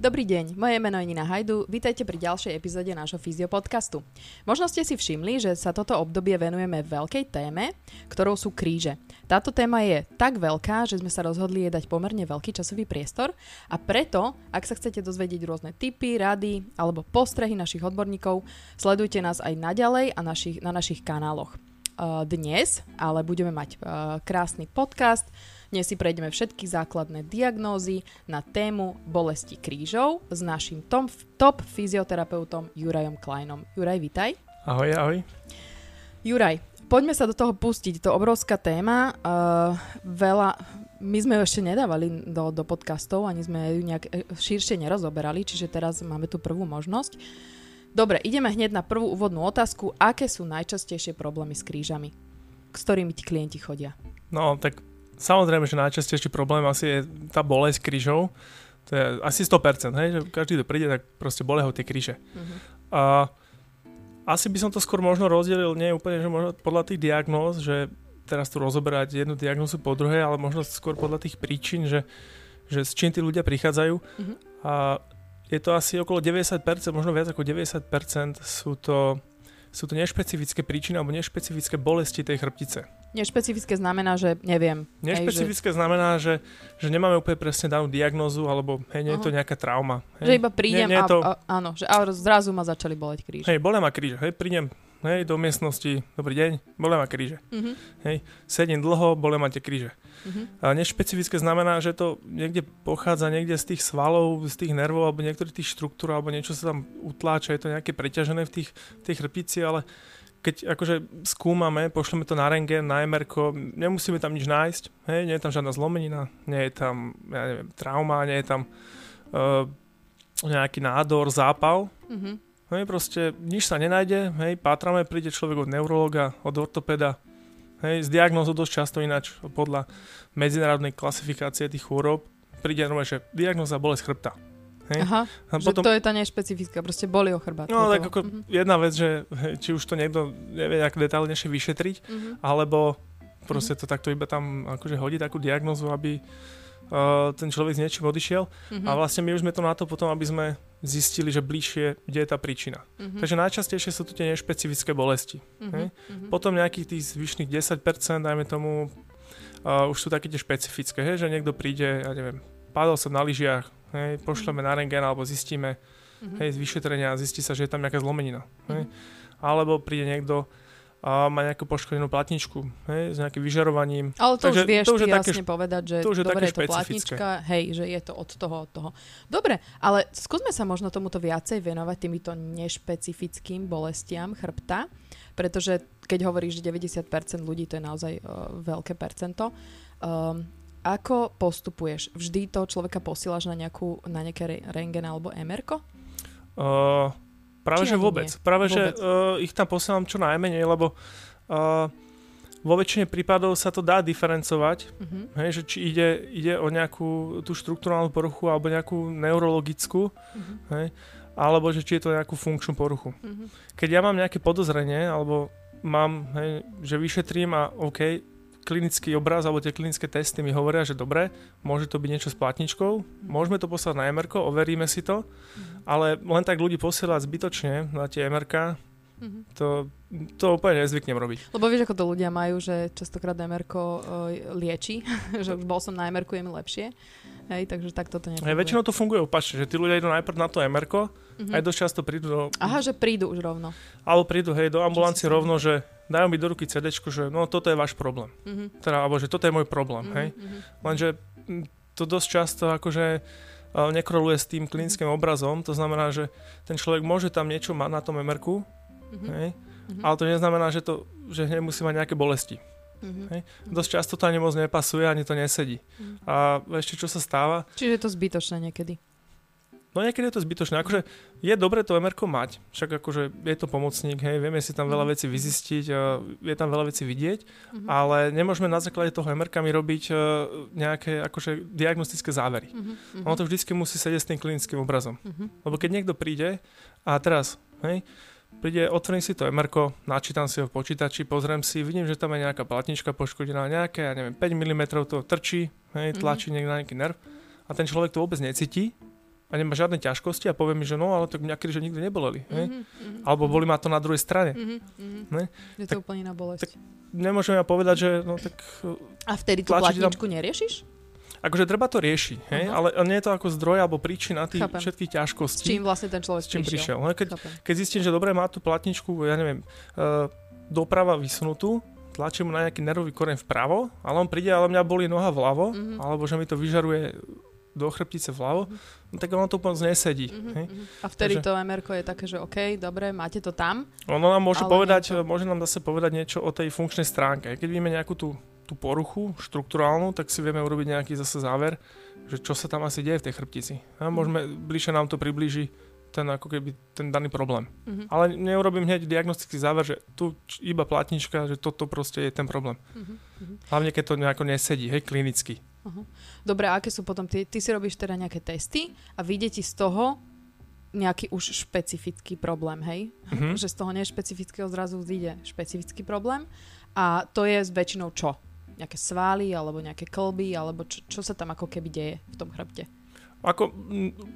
Dobrý deň, moje meno je Nina Hajdu, vítajte pri ďalšej epizóde nášho fyziopodcastu. Možno ste si všimli, že sa toto obdobie venujeme veľkej téme, ktorou sú kríže. Táto téma je tak veľká, že sme sa rozhodli jej dať pomerne veľký časový priestor a preto, ak sa chcete dozvedieť rôzne tipy, rady alebo postrehy našich odborníkov, sledujte nás aj naďalej a našich, na našich kanáloch. Dnes ale budeme mať krásny podcast, dnes si prejdeme všetky základné diagnózy na tému bolesti krížov s našim tom, top fyzioterapeutom Jurajom Kleinom. Juraj, vitaj. Ahoj, ahoj. Juraj, poďme sa do toho pustiť. To obrovská téma. Uh, veľa, my sme ju ešte nedávali do, do podcastov, ani sme ju nejak e, širšie nerozoberali, čiže teraz máme tu prvú možnosť. Dobre, ideme hneď na prvú úvodnú otázku. Aké sú najčastejšie problémy s krížami? S ktorými ti klienti chodia? No, tak Samozrejme, že najčastejší problém asi je tá bolesť krížov. To je asi 100%, hej, že každý, kto príde, tak proste bole ho tie kríže. Uh-huh. A asi by som to skôr možno rozdelil, nie úplne, že možno podľa tých diagnóz, že teraz tu rozoberať jednu diagnózu po druhej, ale možno skôr podľa tých príčin, že, že s čím tí ľudia prichádzajú. Uh-huh. A je to asi okolo 90%, možno viac ako 90% sú to sú to nešpecifické príčiny alebo nešpecifické bolesti tej chrbtice. Nešpecifické znamená, že neviem. Nešpecifické hej, že... znamená, že, že nemáme úplne presne danú diagnózu alebo hej, nie je to nejaká trauma. Hej. Že iba prídem nie, nie a, to... a, áno, že a zrazu ma začali boleť kríž. Hej, bolia ma kríž, hej, prídem hej, do miestnosti, dobrý deň, bole ma kríže. Uh-huh. Hej, sedím dlho, bole ma tie kríže. Uh-huh. A nešpecifické znamená, že to niekde pochádza niekde z tých svalov, z tých nervov alebo niektorých tých štruktúr alebo niečo sa tam utláča, je to nejaké preťažené v tých, v tej chrbtici, ale keď akože skúmame, pošleme to na rengen, na MR, nemusíme tam nič nájsť, hej, nie je tam žiadna zlomenina, nie je tam, ja neviem, trauma, nie je tam uh, nejaký nádor, zápal, uh-huh. Hej, proste nič sa nenájde, hej, pátrame, príde človek od neurologa, od ortopeda, Hej, s diagnózou dosť často ináč podľa medzinárodnej klasifikácie tých chôrob príde normálne, že diagnóza bolesť chrbta. Hej? Aha, a že potom, to je tá nešpecifická, proste boli o chrbát. No tak ako uh-huh. jedna vec, že či už to niekto nevie nejak detálnejšie vyšetriť, uh-huh. alebo proste uh-huh. to takto iba tam akože hodí takú diagnózu, aby uh, ten človek s niečím odišiel. Uh-huh. A vlastne my už sme to na to potom, aby sme zistili, že bližšie, kde je tá príčina. Uh-huh. Takže najčastejšie sú tu tie nešpecifické bolesti. Uh-huh. Potom nejakých tých zvyšných 10%, dajme tomu, uh, už sú také tie špecifické, hej, že niekto príde, ja neviem, padol som na lyžiach, hej, pošleme uh-huh. na rengen alebo zistíme, uh-huh. hej, z vyšetrenia zistí sa, že je tam nejaká zlomenina. Hej. Uh-huh. Alebo príde niekto, a má nejakú poškodenú platničku hej, s nejakým vyžarovaním. Ale to Takže už vieš to už je jasne povedať, že to už je dobre, je to platnička, hej, že je to od toho, od toho. Dobre, ale skúsme sa možno tomuto viacej venovať týmito nešpecifickým bolestiam chrbta, pretože keď hovoríš, že 90% ľudí, to je naozaj uh, veľké percento, um, ako postupuješ? Vždy toho človeka posílaš na, nejakú, na nejaké rengen alebo MR-ko? Uh, Práve, Či že vôbec. Nie? Práve, vôbec. že uh, ich tam posielam čo najmenej, lebo uh, vo väčšine prípadov sa to dá diferencovať, uh-huh. hej, že či ide, ide o nejakú tú štruktúrálnu poruchu alebo nejakú neurologickú, uh-huh. hej, alebo že či je to nejakú funkčnú poruchu. Uh-huh. Keď ja mám nejaké podozrenie, alebo mám, hej, že vyšetrím a OK, klinický obraz alebo tie klinické testy mi hovoria, že dobre, môže to byť niečo s platničkou, mm. môžeme to poslať na MR, overíme si to, mm. ale len tak ľudí posielať zbytočne na tie MR, mm-hmm. to, to úplne nezvyknem robiť. Lebo vieš, ako to ľudia majú, že častokrát MR uh, lieči, že už bol som na MR, je mi lepšie. Hej, takže takto to nefunguje. Hej, väčšinou to funguje opačne, že tí ľudia idú najprv na to MR, mm-hmm. aj dosť často prídu do... Aha, že prídu už rovno. Alebo prídu, hej, do ambulancie rovno, že dajú mi do ruky CD, že no toto je váš problém. Mm-hmm. Teda, alebo že toto je môj problém, mm-hmm. hej. Mm-hmm. Lenže to dosť často akože nekroluje s tým klinickým obrazom, to znamená, že ten človek môže tam niečo mať na tom mr mm-hmm. hej, mm-hmm. ale to neznamená, že, to, že nemusí mať nejaké bolesti. Mm-hmm. Hej. Dosť často to ani moc nepasuje, ani to nesedí. Mm-hmm. A ešte čo sa stáva? Čiže je to zbytočné niekedy. No niekedy je to zbytočné. Akože je dobre to mr mať, však akože je to pomocník, hej, vieme si tam veľa mhm. vecí vyzistiť, je tam veľa vecí vidieť, uh-huh. ale nemôžeme na základe toho mr robiť uh, nejaké akože diagnostické závery. Uh-huh. Ono to vždycky musí sedieť s tým klinickým obrazom. Uh-huh. Lebo keď niekto príde a teraz, hej, príde, otvorím si to mr načítam si ho v počítači, pozriem si, vidím, že tam je nejaká platnička poškodená, nejaké, ja neviem, 5 mm to trčí, hej, tlačí uh-huh. niekde na nejaký nerv a ten človek to vôbec necíti, a nemá žiadne ťažkosti a povie mi, že no, ale tak mňa kríže nikdy neboleli. Mm-hmm. Mhm, Alebo boli ma to na druhej strane. Mm-hmm. Ne? Je to tak, úplne na bolesť. Tak nemôžem ja povedať, že no tak... A vtedy tú platničku tam... neriešiš? Akože treba to riešiť, hej? Uh-huh. ale nie je to ako zdroj alebo príčina tých Chápem. všetkých ťažkostí. S čím vlastne ten človek s čím prišiel. prišiel. Keď, keď zistím, že dobre má tú platničku, ja neviem, uh, doprava vysunutú, tlačím mu na nejaký nervový koreň vpravo, ale on príde, ale mňa boli noha vľavo, uh-huh. alebo že mi to vyžaruje do chrbtice vľavo, uh-huh. no tak ono to úplne nesedí. Uh-huh, hej? A vtedy Takže, to MR je také, že OK, dobre, máte to tam. Ono nám môže, povedať, to... môže nám zase povedať niečo o tej funkčnej stránke. Keď vidíme nejakú tú, tú poruchu štruktúrálnu, tak si vieme urobiť nejaký zase záver, že čo sa tam asi deje v tej chrbtici. A môžeme, bližšie nám to priblíži ten ako keby ten daný problém. Uh-huh. Ale neurobím hneď diagnostický záver, že tu iba platnička, že toto proste je ten problém. Uh-huh. Hlavne keď to nejako nesedí, hej, klinicky. Uh-huh. Dobre, a aké sú potom, ty, ty si robíš teda nejaké testy a vyjde ti z toho nejaký už špecifický problém, hej? Uh-huh. Že z toho nešpecifického zrazu vyjde špecifický problém a to je s väčšinou čo? Nejaké svaly, alebo nejaké klby, alebo čo, čo sa tam ako keby deje v tom chrbte? Ako,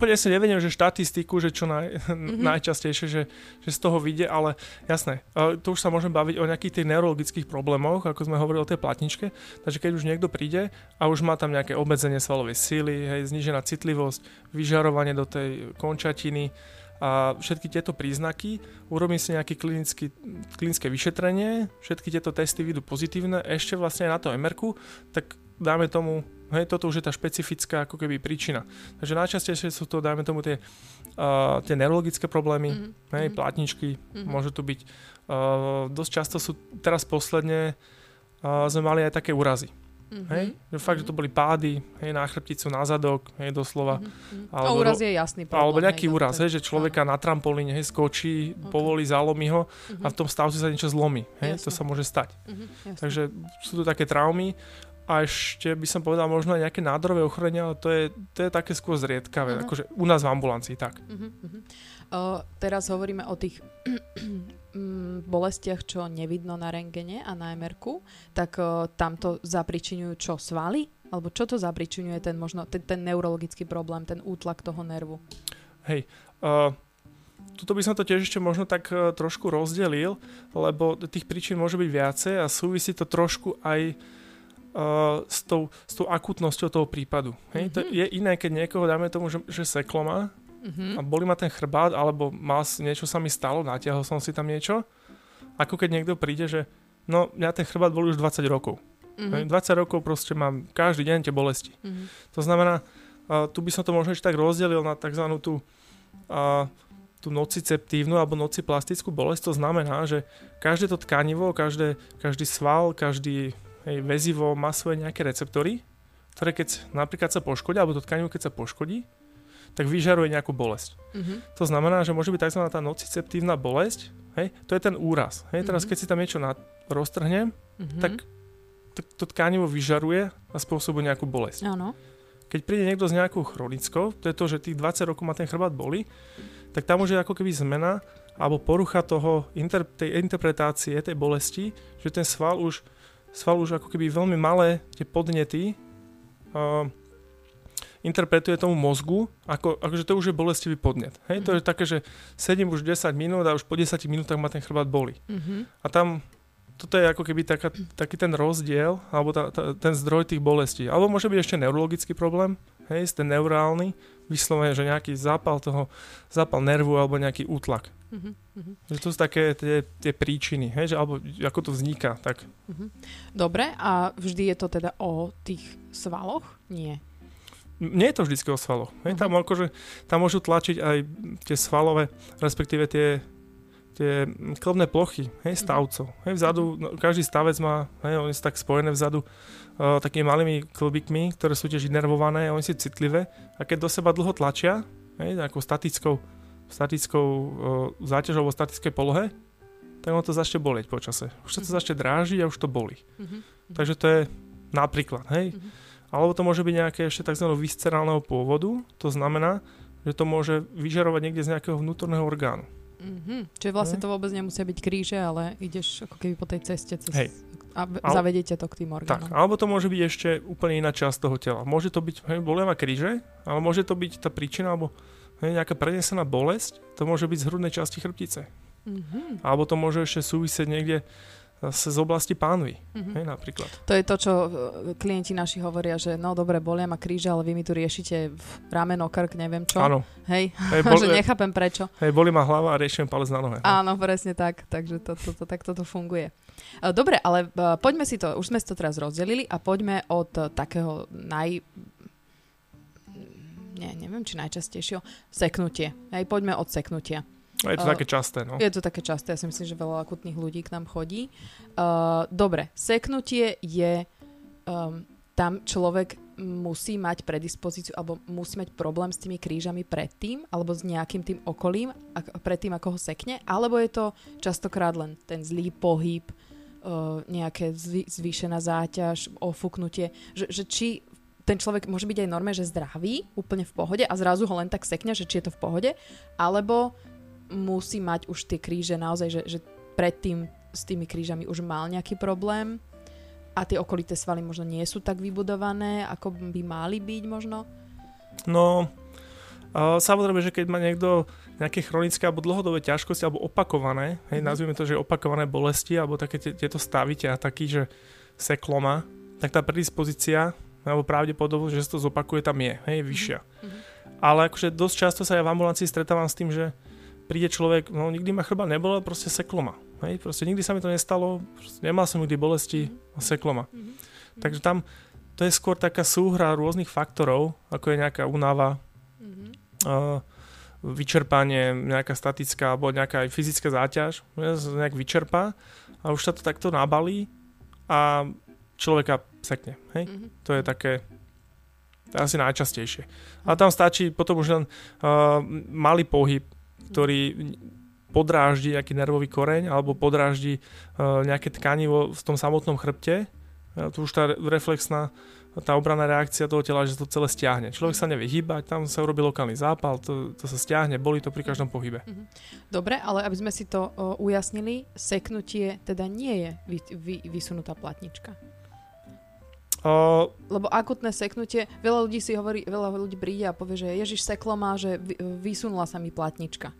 úplne si nevediem, že štatistiku, že čo naj, mm-hmm. najčastejšie, že, že z toho vyjde, ale jasné, tu už sa môžeme baviť o nejakých tých neurologických problémoch, ako sme hovorili o tej platničke, takže keď už niekto príde a už má tam nejaké obmedzenie svalovej síly, hej, znížená citlivosť, vyžarovanie do tej končatiny, a všetky tieto príznaky, urobím si nejaké klinické, klinické vyšetrenie, všetky tieto testy vidú pozitívne, ešte vlastne na to mr tak dáme tomu Hej, toto už je tá špecifická ako keby príčina. Takže najčastejšie sú to, dajme tomu, tie, uh, tie neurologické problémy, mm-hmm. hej, mhm. plátničky, mm-hmm. môže to byť. Uh, dosť často sú, teraz posledne uh, sme mali aj také úrazy. Mm-hmm. Hej? Že fakt, že to boli pády hej, na chrbticu, na zadok, hej, doslova. Mm-hmm. Alebo, a úraz je jasný problém. Alebo nejaký hej, úraz, hej, že človeka Aha. na trampolíne hej, skočí, okay. povolí, zalomí ho mm-hmm. a v tom stavci sa niečo zlomí. Hej? To sa môže stať. Mm-hmm. Takže sú to také traumy a ešte by som povedal možno aj nejaké nádorové ochorenia, ale to je, to je také skôr zriedkavé, uh-huh. akože u nás v ambulancii, tak. Uh-huh, uh-huh. Uh, teraz hovoríme o tých mm, bolestiach, čo nevidno na rengene a na mr tak uh, tam to zapričiňujú čo, svaly? Alebo čo to zapričiňuje ten možno, ten, ten neurologický problém, ten útlak toho nervu? Hej, uh, tuto by som to tiež ešte možno tak uh, trošku rozdelil, lebo tých príčin môže byť viacej a súvisí to trošku aj s, tou, s tou akutnosťou toho prípadu. Hej? Mm-hmm. To je iné, keď niekoho dáme tomu, že, že seklo mm-hmm. a boli ma ten chrbát, alebo mal, niečo sa mi stalo, natiahol som si tam niečo, ako keď niekto príde, že no, mňa ten chrbát boli už 20 rokov. Mm-hmm. 20 rokov proste mám každý deň tie bolesti. Mm-hmm. To znamená, uh, tu by som to možno ešte tak rozdelil na tzv. tú uh, tú nociceptívnu alebo nociplastickú bolesť, to znamená, že každé to tkanivo, každé, každý sval, každý hej, väzivo má svoje nejaké receptory, ktoré keď napríklad sa poškodia, alebo to tkanivo keď sa poškodí, tak vyžaruje nejakú bolesť. Uh-huh. To znamená, že môže byť tzv. tá nociceptívna bolesť, hej, to je ten úraz. Hej, teraz uh-huh. keď si tam niečo nad, roztrhnem, uh-huh. tak, tak to tkanivo vyžaruje a spôsobuje nejakú bolesť. Áno. Keď príde niekto s nejakou chronickou, to je to, že tých 20 rokov má ten chrbát boli, tak tam už je ako keby zmena alebo porucha toho, inter, tej interpretácie, tej bolesti, že ten sval už sval už ako keby veľmi malé tie podnety uh, interpretuje tomu mozgu, ako, akože to už je bolestivý podnet. Hej? Mm-hmm. To je mhm. také, že sedím už 10 minút a už po 10 minútach ma ten chrbát boli. Mm-hmm. A tam toto je ako keby taká, taký ten rozdiel, alebo tá, tá, ten zdroj tých bolestí. Alebo môže byť ešte neurologický problém, hej, ten neurálny, vyslovene, že nejaký zápal toho, zápal nervu alebo nejaký útlak. Uh-huh. Že to sú také tie, tie príčiny, hej, že, alebo ako to vzniká. Tak. Uh-huh. Dobre, a vždy je to teda o tých svaloch? Nie. Nie je to vždy o svaloch. Hej, tam, akože, tam môžu tlačiť aj tie svalové, respektíve tie, tie klbné plochy, hej, stavcov. Hej, vzadu, no, každý stavec má, hej, oni sú tak spojené vzadu uh, takými malými klbikmi, ktoré sú tiež inervované oni sú citlivé. A keď do seba dlho tlačia, hej, ako statickou statickou uh, záťažou vo statickej polohe, tak ono to začne bolieť počase. Už sa to mhm. začne drážiť a už to bolí. Uh-huh. Takže to je napríklad, hej. Uh-huh. Alebo to môže byť nejaké ešte tzv. viscerálneho pôvodu, to znamená, že to môže vyžarovať niekde z nejakého vnútorného orgánu. Uh-huh. Čiže vlastne to vôbec nemusia byť kríže, ale ideš ako keby po tej ceste cez... Hej. A v- to k tým orgánom. Tak, alebo to môže byť ešte úplne iná časť toho tela. Môže to byť, hej, bolia ma kríže, ale môže to byť tá príčina, alebo hej, nejaká prenesená bolesť, to môže byť z hrudnej časti chrbtice. Mm-hmm. Alebo to môže ešte súvisieť niekde zase z oblasti pánvy, mm-hmm. hej, napríklad. To je to, čo e, klienti naši hovoria, že no dobre, bolia ma kríže, ale vy mi tu riešite v rameno, krk, neviem čo. Áno. Hej, hej bol, že nechápem prečo. Hej, boli ma hlava a riešim palec na nohe. Áno, presne tak, takže to, to, to, tak toto funguje. E, dobre, ale uh, poďme si to, už sme si to teraz rozdelili a poďme od takého naj... Nie, neviem, či najčastejšieho. Seknutie. Hej, poďme od seknutia. Je to uh, také časté, no. Je to také časté, ja si myslím, že veľa akutných ľudí k nám chodí. Uh, dobre, seknutie je... Um, tam človek musí mať predispozíciu alebo musí mať problém s tými krížami predtým alebo s nejakým tým okolím ak, predtým, ako ho sekne, alebo je to častokrát len ten zlý pohyb, uh, nejaké zvý, zvýšená záťaž, ofúknutie, že, že či ten človek môže byť aj norme, že zdravý, úplne v pohode a zrazu ho len tak sekne, že či je to v pohode, alebo musí mať už tie kríže naozaj, že, že predtým s tými krížami už mal nejaký problém a tie okolité svaly možno nie sú tak vybudované, ako by mali byť možno? No, uh, samozrejme, že keď má niekto nejaké chronické alebo dlhodobé ťažkosti alebo opakované, hej, mm. nazvime to, že opakované bolesti alebo také tieto stavy a taký, že sekloma, tak tá predispozícia alebo pravdepodobnosť, že sa to zopakuje, tam je, hej, vyššia. Mm. Ale akože dosť často sa ja v ambulancii stretávam s tým, že príde človek, no nikdy ma chrba nebolo, proste seklo ma. Hej, proste nikdy sa mi to nestalo, nemal som nikdy bolesti a seklo ma. Mm-hmm. Takže tam to je skôr taká súhra rôznych faktorov, ako je nejaká únava, mm-hmm. uh, vyčerpanie, nejaká statická alebo nejaká aj fyzická záťaž, nejak vyčerpá a už sa to takto nabalí a človeka sekne. Hej? Mm-hmm. To je také to je asi najčastejšie. A tam stačí potom už len uh, malý pohyb, ktorý podráždi nejaký nervový koreň alebo podráždi uh, nejaké tkanivo v tom samotnom chrbte. Uh, tu už tá reflexná tá obranná reakcia toho tela, že to celé stiahne. Človek sa nevie hýbať, tam sa urobí lokálny zápal, to, to sa stiahne, boli to pri každom pohybe. Mhm. Dobre, ale aby sme si to ujasnili, seknutie teda nie je vy, vy, vysunutá platnička. Uh, Lebo akutné seknutie, veľa ľudí si hovorí, veľa ľudí príde a povie, že Ježiš seklo má, že vysunula sa mi platnička.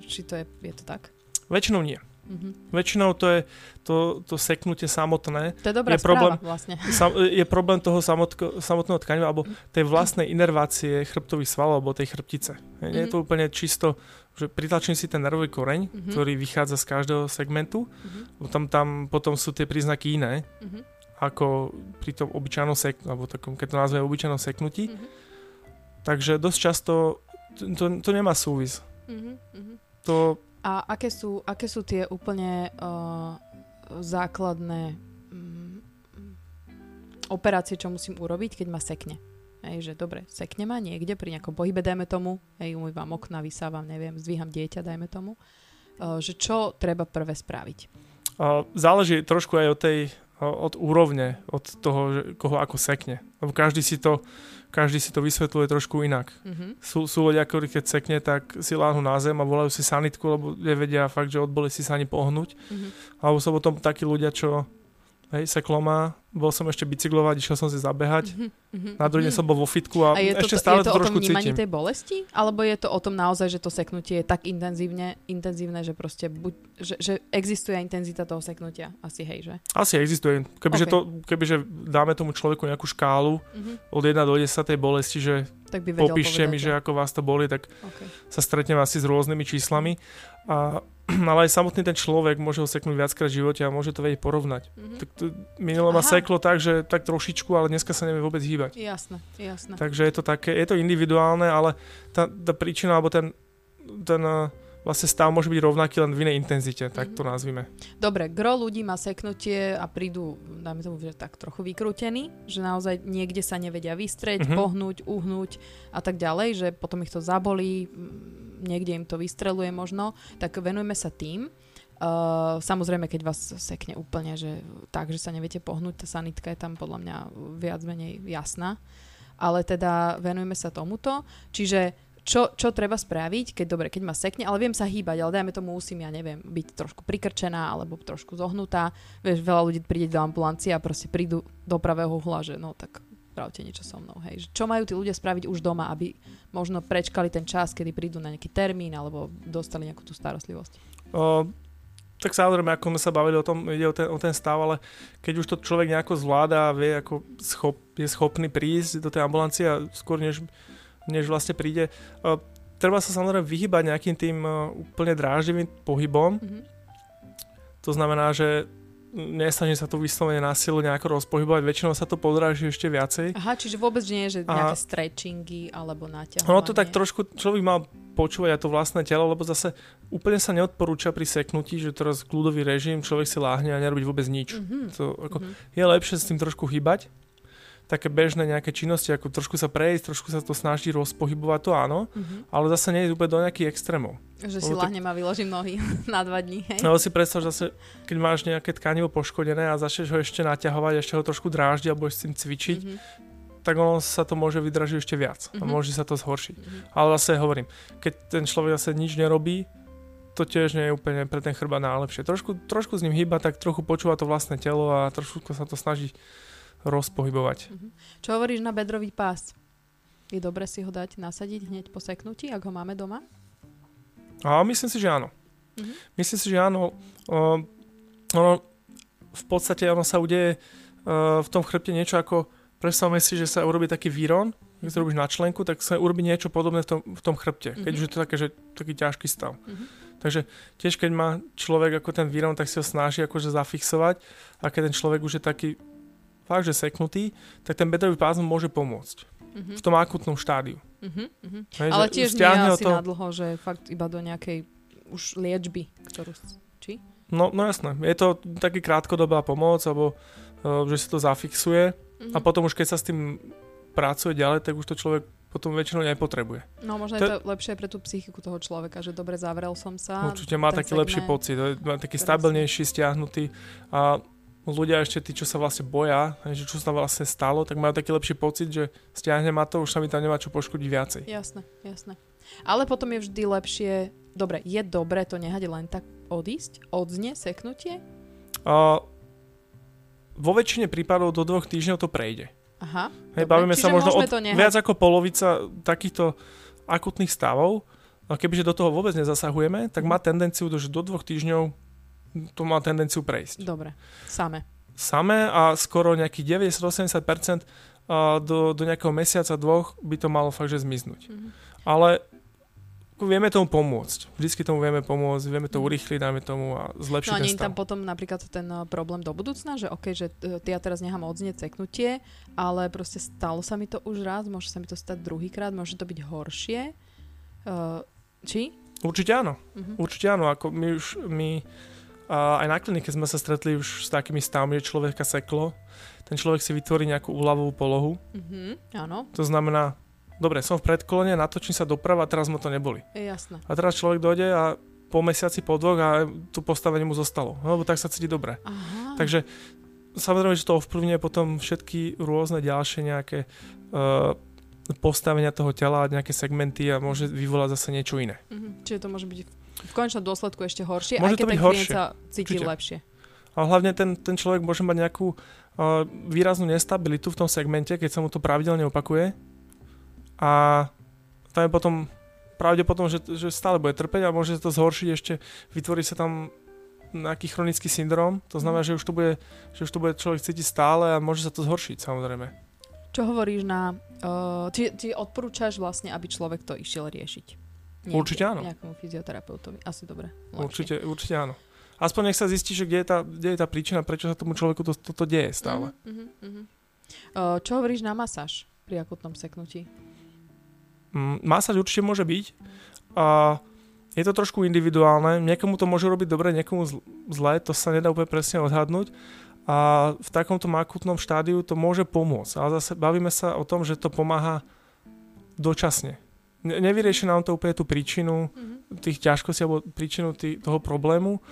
Či to je, je to tak? Väčšinou nie. Uh-huh. Väčšinou to je to, to seknutie samotné. To je dobrá je problém, vlastne. Sam, je problém toho samotko, samotného tkaniva alebo tej vlastnej inervácie chrbtových svalov alebo tej chrbtice. Uh-huh. Nie je to úplne čisto, že pritlačím si ten nervový koreň, uh-huh. ktorý vychádza z každého segmentu. Uh-huh. Tam, tam potom sú tie príznaky iné. Uh-huh ako pri tom obyčajnom seknutí, alebo takom, keď to nazveme obyčajnom seknutí. Mm-hmm. Takže dosť často to, to, to nemá súvis. Mm-hmm. To... A aké sú, aké sú tie úplne uh, základné um, operácie, čo musím urobiť, keď ma sekne? Hej, že dobre, sekne ma niekde pri nejakom pohybe, dajme tomu, hej, umývam okna, vysávam, neviem, zdvíham dieťa, dajme tomu, uh, že čo treba prvé spraviť? Uh, záleží trošku aj od tej od úrovne, od toho, koho ako sekne. Lebo každý si to, každý si to vysvetľuje trošku inak. Mm-hmm. Sú, sú ľudia, ktorí keď sekne, tak si láhnu na zem a volajú si sanitku, lebo nevedia fakt, že od si sa ani pohnúť. Mm-hmm. Alebo sú potom takí ľudia, čo hej, seklo má, bol som ešte bicyklovať, išiel som si zabehať, mm-hmm, na druhý deň som bol vo fitku a, a je ešte to, stále je to, to trošku o tom cítim. tej bolesti? Alebo je to o tom naozaj, že to seknutie je tak intenzívne, intenzívne že proste buď, že, že existuje intenzita toho seknutia? Asi hej, že? Asi existuje. Kebyže, okay. to, kebyže dáme tomu človeku nejakú škálu mm-hmm. od 1 do 10 tej bolesti, že tak by popíšte mi, že ako vás to boli, tak okay. sa stretnem asi s rôznymi číslami. A ale aj samotný ten človek môže ho seknúť viackrát v živote a môže to vedieť porovnať. Mm-hmm. Tak to, minulo ma seklo tak, že tak trošičku, ale dneska sa nevie vôbec hýbať. Jasné, jasné. Takže je to také, je to individuálne, ale tá, tá príčina, alebo ten, ten eh, vlastne stav môže byť rovnaký len v inej intenzite, tak to mhm. nazvime. Dobre, gro ľudí má seknutie a prídu, dáme tomu, že tak trochu vykrútení, že naozaj niekde sa nevedia vystrieť, mm-hmm. pohnúť, uhnúť a tak ďalej, že potom ich to zabolí, niekde im to vystreluje možno, tak venujme sa tým. Uh, samozrejme, keď vás sekne úplne, že tak, že sa neviete pohnúť, tá sanitka je tam podľa mňa viac menej jasná. Ale teda venujme sa tomuto. Čiže čo, čo treba spraviť, keď dobre, keď ma sekne, ale viem sa hýbať, ale dajme tomu musím, ja neviem, byť trošku prikrčená alebo trošku zohnutá. Vieš, veľa ľudí príde do ambulancie a proste prídu do pravého uhla, že no tak spravte niečo so mnou. Hej. Čo majú tí ľudia spraviť už doma, aby možno prečkali ten čas, kedy prídu na nejaký termín alebo dostali nejakú tú starostlivosť? O, tak samozrejme, ako sme sa bavili o tom, ide o ten, o ten stav, ale keď už to človek nejako zvláda a vie, ako schop, je schopný prísť do tej ambulancie a skôr než než vlastne príde. Uh, treba sa samozrejme vyhybať nejakým tým uh, úplne dráždivým pohybom. Mm-hmm. To znamená, že nesnažím sa to vyslovene na silu nejako rozpohybovať, väčšinou sa to podráži ešte viacej. Aha, čiže vôbec nie že nejaké a... stretchingy alebo naťahovanie. Ono to tak trošku, človek mal počúvať aj to vlastné telo, lebo zase úplne sa neodporúča pri seknutí, že teraz kľudový režim, človek si láhne a nerobí vôbec nič. Mm-hmm. To, ako, mm-hmm. Je lepšie s tým trošku hýbať, také bežné nejaké činnosti, ako trošku sa prejsť, trošku sa to snaží rozpohybovať, to áno, mm-hmm. ale zase nie je úplne do nejakých extrémov. Že si lahnem a vyložím nohy na dva dní, hej? No si predstav, že zase, keď máš nejaké tkanivo poškodené a začneš ho ešte naťahovať, ešte ho trošku dráždiť a budeš s tým cvičiť, mm-hmm. Tak ono sa to môže vydražiť ešte viac mm-hmm. a mhm. môže sa to zhoršiť. Mm-hmm. Ale zase hovorím, keď ten človek zase nič nerobí, to tiež nie je úplne pre ten chrba najlepšie. Trošku, trošku s ním hýba, tak trochu počúva to vlastné telo a trošku sa to snaží rozpohybovať. Uh-huh. Čo hovoríš na bedrový pás? Je dobre si ho dať nasadiť hneď po seknutí, ak ho máme doma? A myslím si, že áno. Uh-huh. Myslím si, že áno. Uh, ono, v podstate ono sa udeje uh, v tom chrbte niečo ako, predstavme si, že sa urobí taký výron, keď to robíš na členku, tak sa urobí niečo podobné v tom, v tom chrbte, keď už je to také, že taký ťažký stav. Uh-huh. Takže tiež keď má človek ako ten výron, tak si ho snaží akože zafixovať a keď ten človek už je taký fakt, že seknutý, tak ten bedrový pázm môže pomôcť. Uh-huh. V tom akutnom štádiu. Uh-huh. Hej, Ale tiež nie asi to... na dlho, že fakt iba do nejakej už liečby, ktorú... Či? No, no jasné. Je to taký krátkodobá pomoc, alebo uh, že sa to zafixuje uh-huh. a potom už keď sa s tým pracuje ďalej, tak už to človek potom väčšinou nepotrebuje. No možno to... je to lepšie pre tú psychiku toho človeka, že dobre zavrel som sa. Určite má taký segment, lepší pocit, má taký stabilnejší, stiahnutý a ľudia ešte tí, čo sa vlastne boja, že čo sa vlastne stalo, tak majú taký lepší pocit, že stiahne ma to, už sa mi tam nemá čo poškodiť viacej. Jasné, jasné. Ale potom je vždy lepšie, dobre, je dobre to nehať len tak odísť, odznie, seknutie? Uh, vo väčšine prípadov do dvoch týždňov to prejde. Aha, Hej, bavíme sa možno od viac ako polovica takýchto akutných stavov, a kebyže do toho vôbec nezasahujeme, tak má tendenciu, že do dvoch týždňov to má tendenciu prejsť. Dobre, same. Same a skoro nejakých 90-80% do, do nejakého mesiaca, dvoch by to malo fakt, že zmiznúť. Mm-hmm. Ale vieme tomu pomôcť. Vždycky tomu vieme pomôcť, vieme to mhm. urýchliť, dáme tomu a zlepšiť No a nie je tam potom napríklad ten uh, problém do budúcna, že OK, že uh, ja teraz nechám odznieť ceknutie, ale proste stalo sa mi to už raz, môže sa mi to stať druhýkrát, môže to byť horšie. Uh, či? Určite áno. Uh-huh. Určite áno. Ako my už, my a aj na klinike sme sa stretli už s takými stavmi, že človeka seklo. Ten človek si vytvorí nejakú úľavovú polohu. Mm-hmm, áno. To znamená, dobre, som v predkolone, natočím sa doprava, teraz mu to neboli. Jasné. A teraz človek dojde a po mesiaci, po dvoch a tu postavenie mu zostalo. No, lebo tak sa cíti dobre. Aha. Takže samozrejme, že to ovplyvňuje potom všetky rôzne ďalšie nejaké uh, postavenia toho tela, nejaké segmenty a môže vyvolať zase niečo iné. Mm-hmm. Čiže to môže byť v končnom dôsledku ešte horšie, môže aj keď ten klient sa cíti Určite. lepšie. A hlavne ten, ten človek môže mať nejakú uh, výraznú nestabilitu v tom segmente, keď sa mu to pravidelne opakuje. A tam je potom pravdepodobne, že, že stále bude trpeť a môže sa to zhoršiť ešte, vytvorí sa tam nejaký chronický syndrom, to znamená, mhm. že už to bude, že už to bude človek cítiť stále a môže sa to zhoršiť samozrejme. Čo hovoríš na... Uh, ty, ty odporúčaš vlastne, aby človek to išiel riešiť? Nejaký, určite áno. Nejakému fyzioterapeutovi. Asi dobre. Určite, určite áno. Aspoň nech sa zistí, že kde je tá, kde je tá príčina, prečo sa tomu človeku to, toto deje stále. Uh-huh, uh-huh. Uh, čo hovoríš na masáž pri akutnom seknutí? Masáž určite môže byť. Uh, je to trošku individuálne. Niekomu to môže robiť dobre, niekomu zle. To sa nedá úplne presne odhadnúť. A v takomto akutnom štádiu to môže pomôcť. Ale zase bavíme sa o tom, že to pomáha dočasne ne, nevyrieši nám to úplne tú príčinu mm-hmm. tých ťažkostí alebo príčinu tý, toho problému,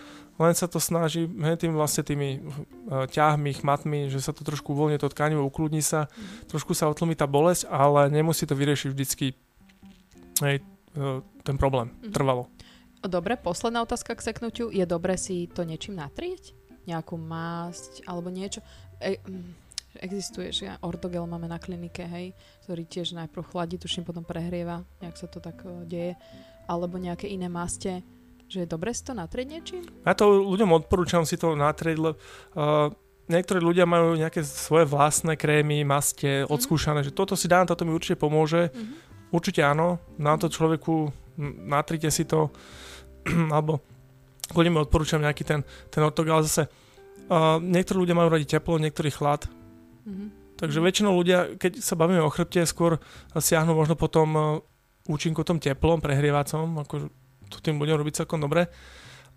len sa to snaží he, tým vlastne tými uh, ťahmi, chmatmi, že sa to trošku uvoľní to tkanivo, ukludní sa, mm-hmm. trošku sa otlmí tá bolesť, ale nemusí to vyriešiť vždycky hej, e, ten problém Mhm. trvalo. Dobre, posledná otázka k seknutiu. Je dobre si to niečím natrieť? Nejakú másť alebo niečo? E, mm, existuje, že ortogel máme na klinike, hej, ktorý tiež najprv chladí, tuším, potom prehrieva, nejak sa to tak e, deje. Alebo nejaké iné maste, že je dobre si to natrieť niečím? Ja to ľuďom odporúčam si to natrieť, lebo uh, niektorí ľudia majú nejaké svoje vlastné krémy, maste, Mhm. odskúšané, že toto si dám, toto mi určite pomôže. Mhm. Určite áno, na to človeku natrite si to, alebo kľudne mi odporúčam nejaký ten, ten ortog, ale zase uh, niektorí ľudia majú radi teplo, niektorí chlad, Mhm. takže väčšinou ľudia, keď sa bavíme o chrbte, skôr siahnu možno po tom uh, účinku tom teplom, prehrievacom, ako to tým ľuďom robiť celkom dobre.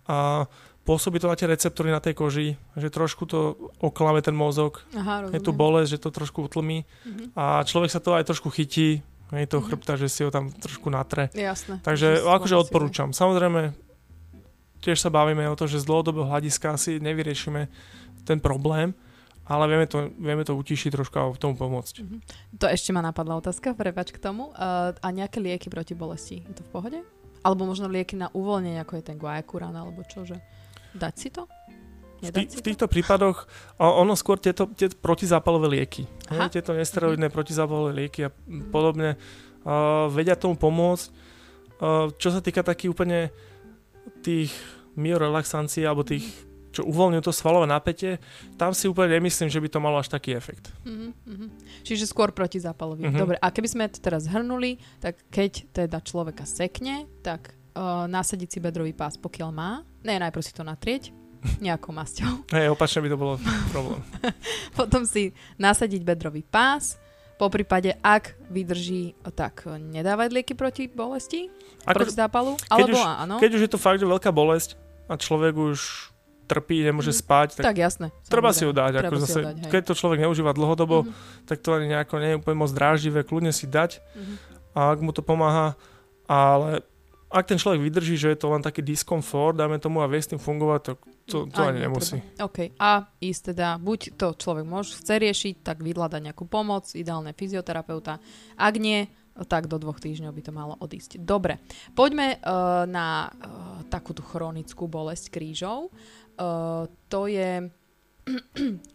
A pôsobí to na tie receptory na tej koži, že trošku to oklame ten mozog, Aha, je tu bolesť, že to trošku utlmí Mhm. a človek sa to aj trošku chytí, je to Mhm. chrbta, že si ho tam trošku natre. Jasné. Takže Že akože odporúčam. Samozrejme, tiež sa bavíme o to, že z dlhodobého hľadiska asi nevyriešime ten problém, ale vieme to, vieme to utišiť trošku a v tomu pomôcť. Mhm. To ešte ma napadla otázka, prepač k tomu. Uh, a nejaké lieky proti bolesti, je to v pohode? Alebo možno lieky na uvoľnenie, ako je ten guajakurán, alebo čo, že dať si to? V, tý, v to? týchto prípadoch ono skôr tieto, tie protizápalové lieky, Aha. tieto nesteroidné protizápalové lieky a podobne uh, vedia tomu pomôcť. Uh, čo sa týka takých úplne tých myorelaxancií alebo tých, čo uvoľňujú to svalové napätie, tam si úplne nemyslím, že by to malo až taký efekt. Mhm, mhm. Čiže skôr protizápalový. Mhm. Dobre, a keby sme to teraz zhrnuli, tak keď teda človeka sekne, tak uh, nasadiť si bedrový pás, pokiaľ má. Ne, najprv si to natrieť nejakou masťou. Hej, opačne by to bolo problém. Potom si nasadiť bedrový pás. Po prípade, ak vydrží, tak nedávať lieky proti bolesti, Ako, proti zápalu. Alebo už- áno. keď už je to fakt, že veľká bolesť a človek už trpí, nemôže Mhm. spať, tak, tak jasné. treba si ho dať. Ako si ho zase, dať, hej. keď to človek neužíva dlhodobo, Mhm, tak to ani nejako nie je úplne moc dráždivé, kľudne si dať mhm. a ak mu to pomáha, ale ak ten človek vydrží, že je to len taký diskomfort, dáme tomu a vie s tým fungovať, to, to, to ani nemusí. netreba. OK. A ísť teda, buď to človek môže, chce riešiť, tak vyhľadať nejakú pomoc, ideálne fyzioterapeuta. Ak nie, tak do dvoch týždňov by to malo odísť. Dobre, poďme uh, na uh, takúto chronickú bolesť krížov. Uh, to je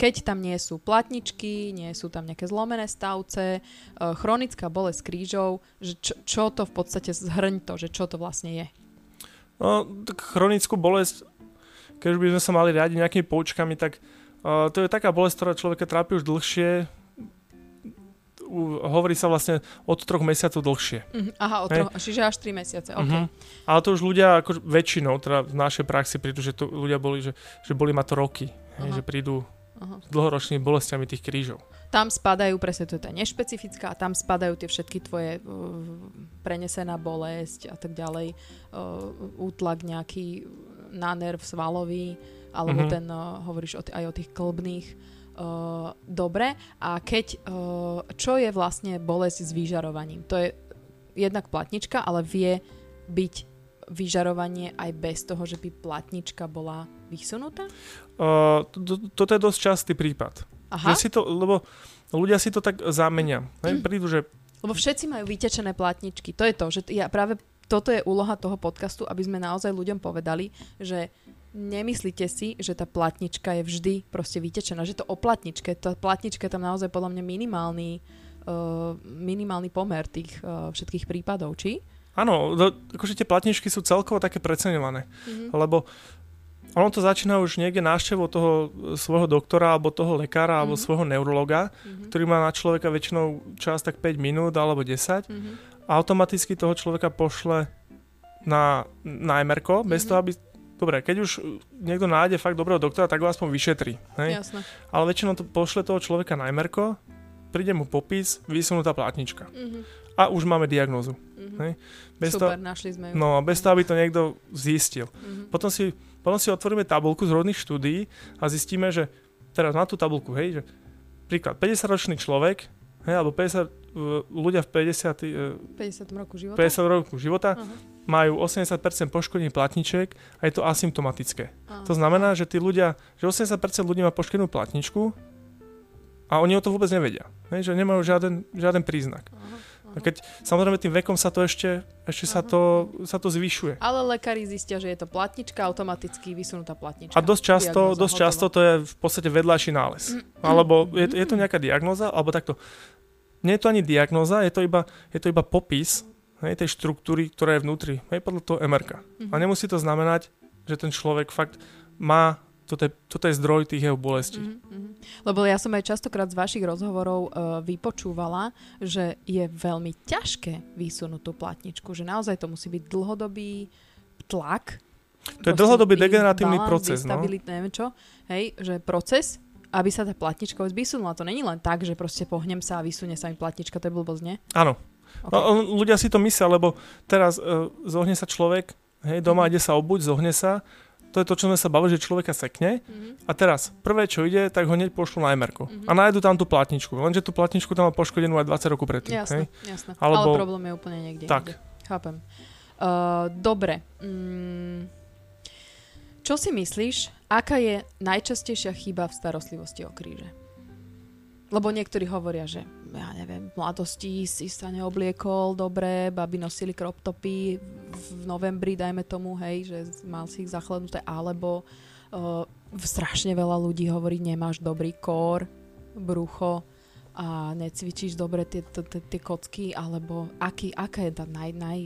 keď tam nie sú platničky, nie sú tam nejaké zlomené stavce, uh, chronická bolesť krížov, že čo, čo to v podstate zhrň to, že čo to vlastne je. No, tak chronickú bolesť, keď by sme sa mali riadiť nejakými poučkami, tak uh, to je taká bolesť, ktorá človeka trápi už dlhšie. Hovorí sa vlastne od troch mesiacov dlhšie. Mhm, aha, o Hej. troch, čiže až 3 mesiace. OK. Mhm. Ale to už ľudia, ako väčšinou, teda v našej praxi prídu, že to ľudia boli, že, že boli ma to roky, Aha. že prídu Aha. s dlhoročnými bolestiami tých krížov. Tam spadajú, presne to je tá nešpecifická, tam spadajú tie všetky tvoje uh, prenesená bolesť a tak ďalej, uh, útlak nejaký na nerv svalový, alebo Mhm. ten, uh, hovoríš o t- aj o tých klbných. Uh, dobre, a keď, uh, čo je vlastne bolesť s vyžarovaním? To je jednak platnička, ale vie byť vyžarovanie aj bez toho, že by platnička bola vysunutá? Uh, to, to, toto je dosť častý prípad. Aha, Že si to, lebo ľudia si to tak zamenia. Hej, prídu, že Lebo všetci majú vytečené platničky. To je to, že ja práve toto je úloha toho podcastu, aby sme naozaj ľuďom povedali, že nemyslíte si, že tá platnička je vždy proste vytečená, že to o platničke, tá platnička je tam naozaj podľa mňa minimálny, uh, minimálny pomer tých uh, všetkých prípadov, či? Áno, do, akože tie platničky sú celkovo také preceňované. Mhm. Lebo ono to začína už niekde návštevou toho svojho doktora alebo toho lekára alebo Mhm. svojho neurologa, Mhm. ktorý má na človeka väčšinou čas tak 5 minút alebo 10 Mhm. a automaticky toho človeka pošle na, na MRK, bez Mhm. toho, aby... Dobre, keď už niekto nájde fakt dobrého doktora, tak ho aspoň vyšetrí. Hej? Jasné. Ale väčšinou to pošle toho človeka na MRK, príde mu popis, vysunutá plátnička. Mhm. A už máme diagnózu. Mhm. Hej. Bez Super, toho, našli sme ju. no, bez toho, aby to niekto zistil. Mhm. Potom si, potom si otvoríme tabulku z rôznych štúdií a zistíme, že teraz na tú tabulku, hej, že príklad, 50-ročný človek, hej, alebo 50, uh, ľudia v 50, uh, 50 roku života? 50 rokov života Aha. majú 80% poškodení platniček a je to asymptomatické. Aha. To znamená, že tí ľudia, že 80% ľudí má poškodenú platničku a oni o to vôbec nevedia. Hej, že nemajú žiaden, žiaden príznak. Aha. A keď samozrejme tým vekom sa to ešte, ešte sa, to, sa to zvyšuje. Ale lekári zistia, že je to platnička, automaticky vysunutá platnička. A dosť často, dosť často to je v podstate vedľajší nález. Alebo je, je to nejaká diagnóza, alebo takto. Nie je to ani diagnóza, je to iba, je to iba popis hej, tej štruktúry, ktorá je vnútri, hej, podľa toho MRK. A nemusí to znamenať, že ten človek fakt má toto je, toto je zdroj tých jeho bolestí. Mm-hmm. Lebo ja som aj častokrát z vašich rozhovorov uh, vypočúvala, že je veľmi ťažké vysunúť tú platničku, že naozaj to musí byť dlhodobý tlak. To je dlhodobý degeneratívny proces. No? neviem čo. Hej, že proces, aby sa tá platnička vysunula. To není len tak, že proste pohnem sa a vysunie sa mi platnička, to je blbosť, nie? Áno. Okay. No, ľudia si to myslia, lebo teraz uh, zohne sa človek, hej, doma mm-hmm. ide sa obuť, zohne sa, to je to, čo sme sa bavili, že človeka sekne mm-hmm. a teraz prvé, čo ide, tak ho hneď pošlu na MR mm-hmm. a nájdu tam tú platničku, lenže tú platničku tam má poškodenú aj 20 rokov predtým. Jasné, hej? jasné. Alebo... Ale problém je úplne niekde. Tak. Niekde. Chápem. Uh, dobre. Mm, čo si myslíš, aká je najčastejšia chyba v starostlivosti o kríže? Lebo niektorí hovoria, že ja neviem, v mladosti si sa neobliekol dobre, baby nosili crop topy v novembri, dajme tomu, hej, že mal si ich zachladnuté, alebo uh, strašne veľa ľudí hovorí, nemáš dobrý kór, brucho a necvičíš dobre tie, tie kocky, alebo aký, aká je tá naj, naj,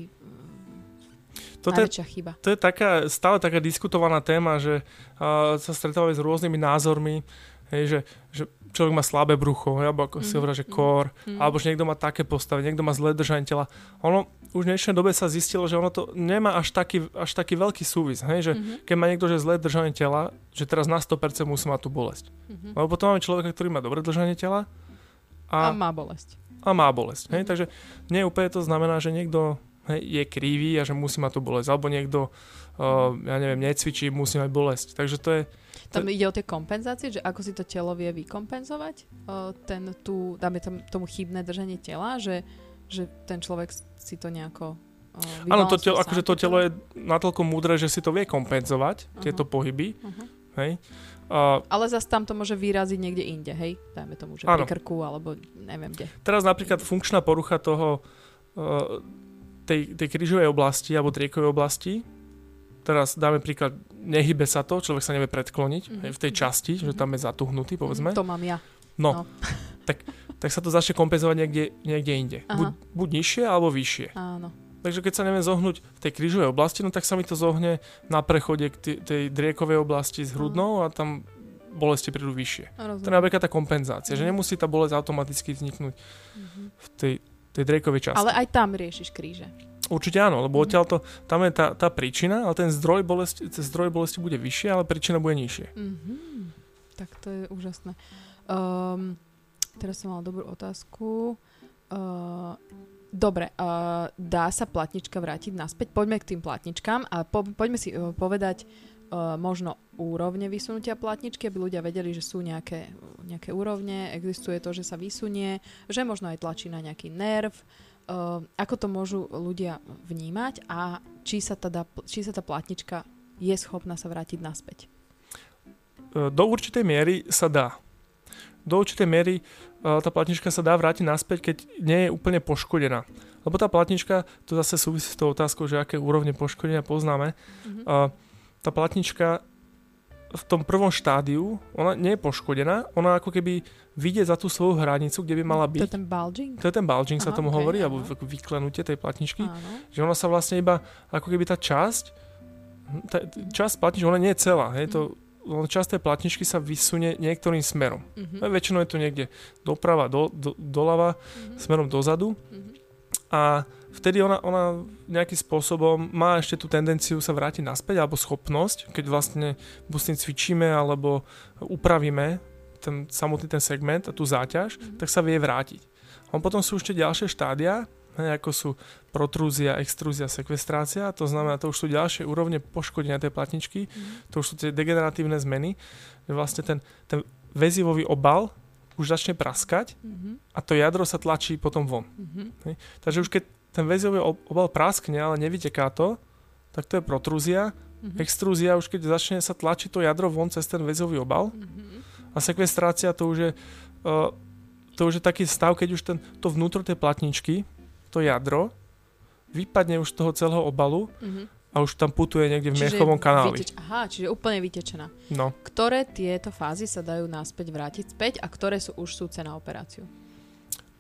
toto najväčšia chyba. To je taká, stále taká diskutovaná téma, že uh, sa stretávame s rôznymi názormi, hej, že, že človek má slabé brucho, alebo ako mm-hmm. si mhm, hovorí, že mhm, kór, mm-hmm. alebo že niekto má také postavy, niekto má zlé držanie tela. Ono už v dnešnej dobe sa zistilo, že ono to nemá až taký, až taký veľký súvis, hej? že mm-hmm. keď má niekto že zlé držanie tela, že teraz na 100% musí mať tú bolesť. Mm-hmm. Lebo potom máme človeka, ktorý má dobré držanie tela a, a má bolesť. A má bolesť. Mm-hmm. Hej? Takže nie úplne to znamená, že niekto je krivý a že musí mať tú bolesť. Alebo niekto, uh, ja neviem, necvičí, musí mať bolesť. Takže to je... Tam ide o tie kompenzácie, že ako si to telo vie vykompenzovať, uh, ten tu, dáme tam, tomu chybné držanie tela, že, že ten človek si to nejako uh, Áno, to telo, akože to telo je natoľko múdre, že si to vie kompenzovať, uh-huh. tieto pohyby. Uh-huh. Hej. Uh, Ale zase tam to môže vyraziť niekde inde, hej? Dajme tomu, že áno. pri krku alebo neviem kde. Teraz napríklad funkčná porucha toho uh, tej, tej krížovej oblasti alebo triekovej oblasti, teraz dáme príklad, nehybe sa to, človek sa nevie predkloniť mm-hmm. v tej časti, mm-hmm. že tam je zatuhnutý, povedzme. To mám ja. No, no. tak, tak sa to začne kompenzovať niekde, niekde inde. Buď, buď nižšie, alebo vyššie. Áno. Takže keď sa neviem zohnúť v tej krížovej oblasti, no tak sa mi to zohne na prechode k tej, tej driekovej oblasti s hrudnou a tam bolesti prídu vyššie. To je napríklad tá kompenzácia, mm. že mhm. nemusí tá bolesť automaticky vzniknúť mm-hmm. v tej tej Drakeovej časti. Ale aj tam riešiš kríže. Určite áno, lebo odtiaľ to, tam je tá, tá príčina, ale ten zdroj bolesti, ten zdroj bolesti bude vyššie, ale príčina bude nižšie. Mm-hmm. Tak to je úžasné. Um, teraz som mala dobrú otázku. Uh, dobre, uh, dá sa platnička vrátiť naspäť? Poďme k tým platničkám a po, poďme si uh, povedať, možno úrovne vysunutia platničky, aby ľudia vedeli, že sú nejaké, nejaké úrovne, existuje to, že sa vysunie, že možno aj tlačí na nejaký nerv, uh, ako to môžu ľudia vnímať a či sa, teda, či sa tá platnička je schopná sa vrátiť naspäť. Do určitej miery sa dá. Do určitej miery tá platnička sa dá vrátiť naspäť, keď nie je úplne poškodená. Lebo tá platnička, to zase súvisí s tou otázkou, že aké úrovne poškodenia poznáme. Mm-hmm. Tá platnička v tom prvom štádiu, ona nie je poškodená, ona ako keby vidie za tú svoju hranicu, kde by mala byť. To je ten bulging? To je ten bulging, Aha, sa tomu okay, hovorí, áno. alebo vyklenutie tej platničky. Áno. Že ona sa vlastne iba, ako keby tá časť, tá, časť platničky, ona nie je celá, hej, to, len časť tej platničky sa vysunie niektorým smerom. Uh-huh. Väčšinou je to niekde doprava, do, do, doľava, uh-huh. smerom dozadu. Uh-huh. A vtedy ona, ona nejakým spôsobom má ešte tú tendenciu sa vrátiť naspäť, alebo schopnosť, keď vlastne buď s tým cvičíme, alebo upravíme ten samotný ten segment a tú záťaž, mm-hmm. tak sa vie vrátiť. On potom sú ešte ďalšie štádia, ako sú protrúzia, extrúzia, sekvestrácia, to znamená, to už sú ďalšie úrovne poškodenia tej platničky, mm-hmm. to už sú tie degeneratívne zmeny, že vlastne ten, ten väzivový obal už začne praskať mm-hmm. a to jadro sa tlačí potom von. Mm-hmm. Takže už keď ten väzový obal praskne, ale nevyteká to, tak to je protrúzia. Mm-hmm. Extrúzia, už keď začne sa tlačiť to jadro von cez ten väzový obal. Mm-hmm. A sekvestrácia to už je, uh, to už je taký stav, keď už ten, to vnútro tej platničky to jadro vypadne už z toho celého obalu Mhm. a už tam putuje niekde v Čiže miechovom kanáli. vyteč- Aha, čiže úplne vytečená. No, Ktoré tieto fázy sa dajú naspäť vrátiť späť a ktoré sú už súce na operáciu?